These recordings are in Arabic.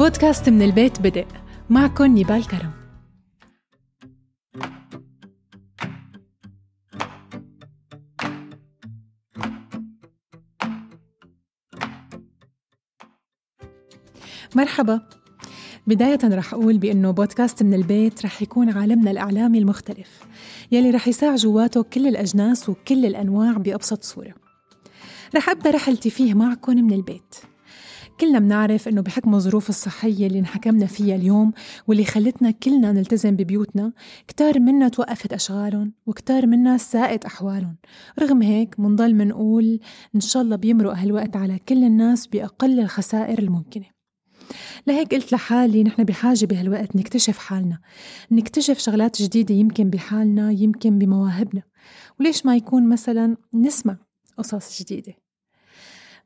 بودكاست من البيت بدء. معكم نيبال كرم. مرحبا. بداية رح أقول بأنه بودكاست من البيت رح يكون عالمنا الإعلامي المختلف يلي رح يساع جواته كل الأجناس وكل الأنواع بأبسط صورة. رح أبدأ رحلتي فيه معكم من البيت. كلنا بنعرف إنه بحكم الظروف الصحية اللي انحكمنا فيها اليوم واللي خلتنا كلنا نلتزم ببيوتنا كتار منا توقفت أشغالهم وكتار منا ساءت أحوالهم. رغم هيك منضل منقول إن شاء الله بيمرق هالوقت على كل الناس بأقل الخسائر الممكنة. لهيك قلت لحالي نحن بحاجة بهالوقت نكتشف حالنا. نكتشف شغلات جديدة يمكن بحالنا يمكن بمواهبنا. وليش ما يكون مثلا نسمع قصص جديدة؟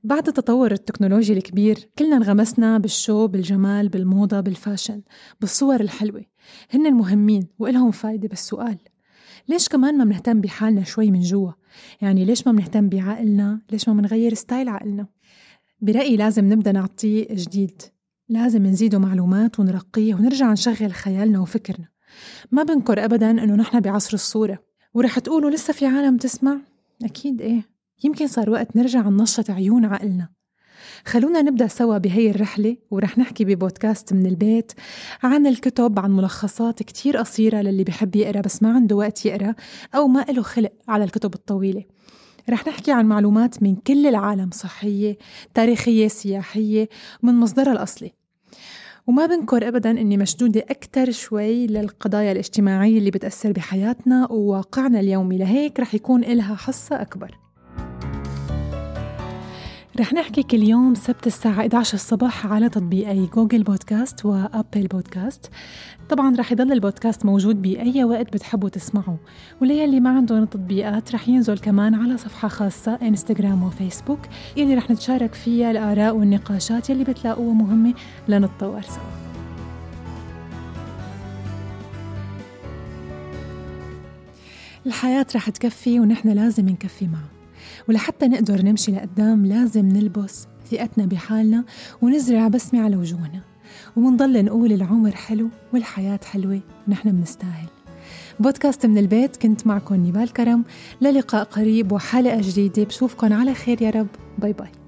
بعد التطور التكنولوجي الكبير كلنا انغمسنا بال show بالجمال بالموضة بال fashion بالصور الحلوة. هن المهمين وإلهم فايدة بس سؤال ليش كمان ما بنهتم بحالنا شوي من جوا؟ يعني ليش ما بنهتم بعقلنا؟ ليش ما بنغير style عقلنا؟ برأيي لازم نبدأ نعطيه جديد. لازم نزيده معلومات ونرقيه ونرجع نشغل خيالنا وفكرنا. ما بنكر أبدا إنه نحن بعصر الصورة. ورح تقولوا لسه في عالم تسمع؟ أكيد إيه. يمكن صار وقت نرجع ننشط عيون عقلنا. خلونا نبدأ سوا بهي الرحلة ورح نحكي ببودكاست من البيت عن الكتب عن ملخصات كتير قصيرة للي بحب يقرأ بس ما عنده وقت يقرأ أو ما له خلق على الكتب الطويلة. رح نحكي عن معلومات من كل العالم صحية تاريخية سياحية من مصدرها الأصلي. وما بنكر أبدا أني مشدودة أكثر شوي للقضايا الاجتماعية اللي بتأثر بحياتنا وواقعنا اليومي. لهيك رح يكون إلها حصة أكبر. رح نحكي كل يوم سبت الساعة 11 الصبح على تطبيقي جوجل بودكاست وأبل بودكاست. طبعا رح يضل البودكاست موجود بأي وقت بتحبوا تسمعوا وليلي ما عندهم تطبيقات رح ينزل كمان على صفحة خاصة إنستغرام وفيسبوك يلي رح نتشارك فيها الآراء والنقاشات يلي بتلاقوها مهمة لنتطور سوا. الحياة رح تكفي ونحن لازم نكفي معها ولحتى نقدر نمشي لقدام لازم نلبس ثقتنا بحالنا ونزرع بسمة على وجوهنا. ومنضل نقول العمر حلو والحياة حلوة ونحن بنستاهل. بودكاست من البيت كنت معكم نيبال كرم. للقاء قريب وحلقة جديدة. بشوفكن على خير يا رب. باي باي.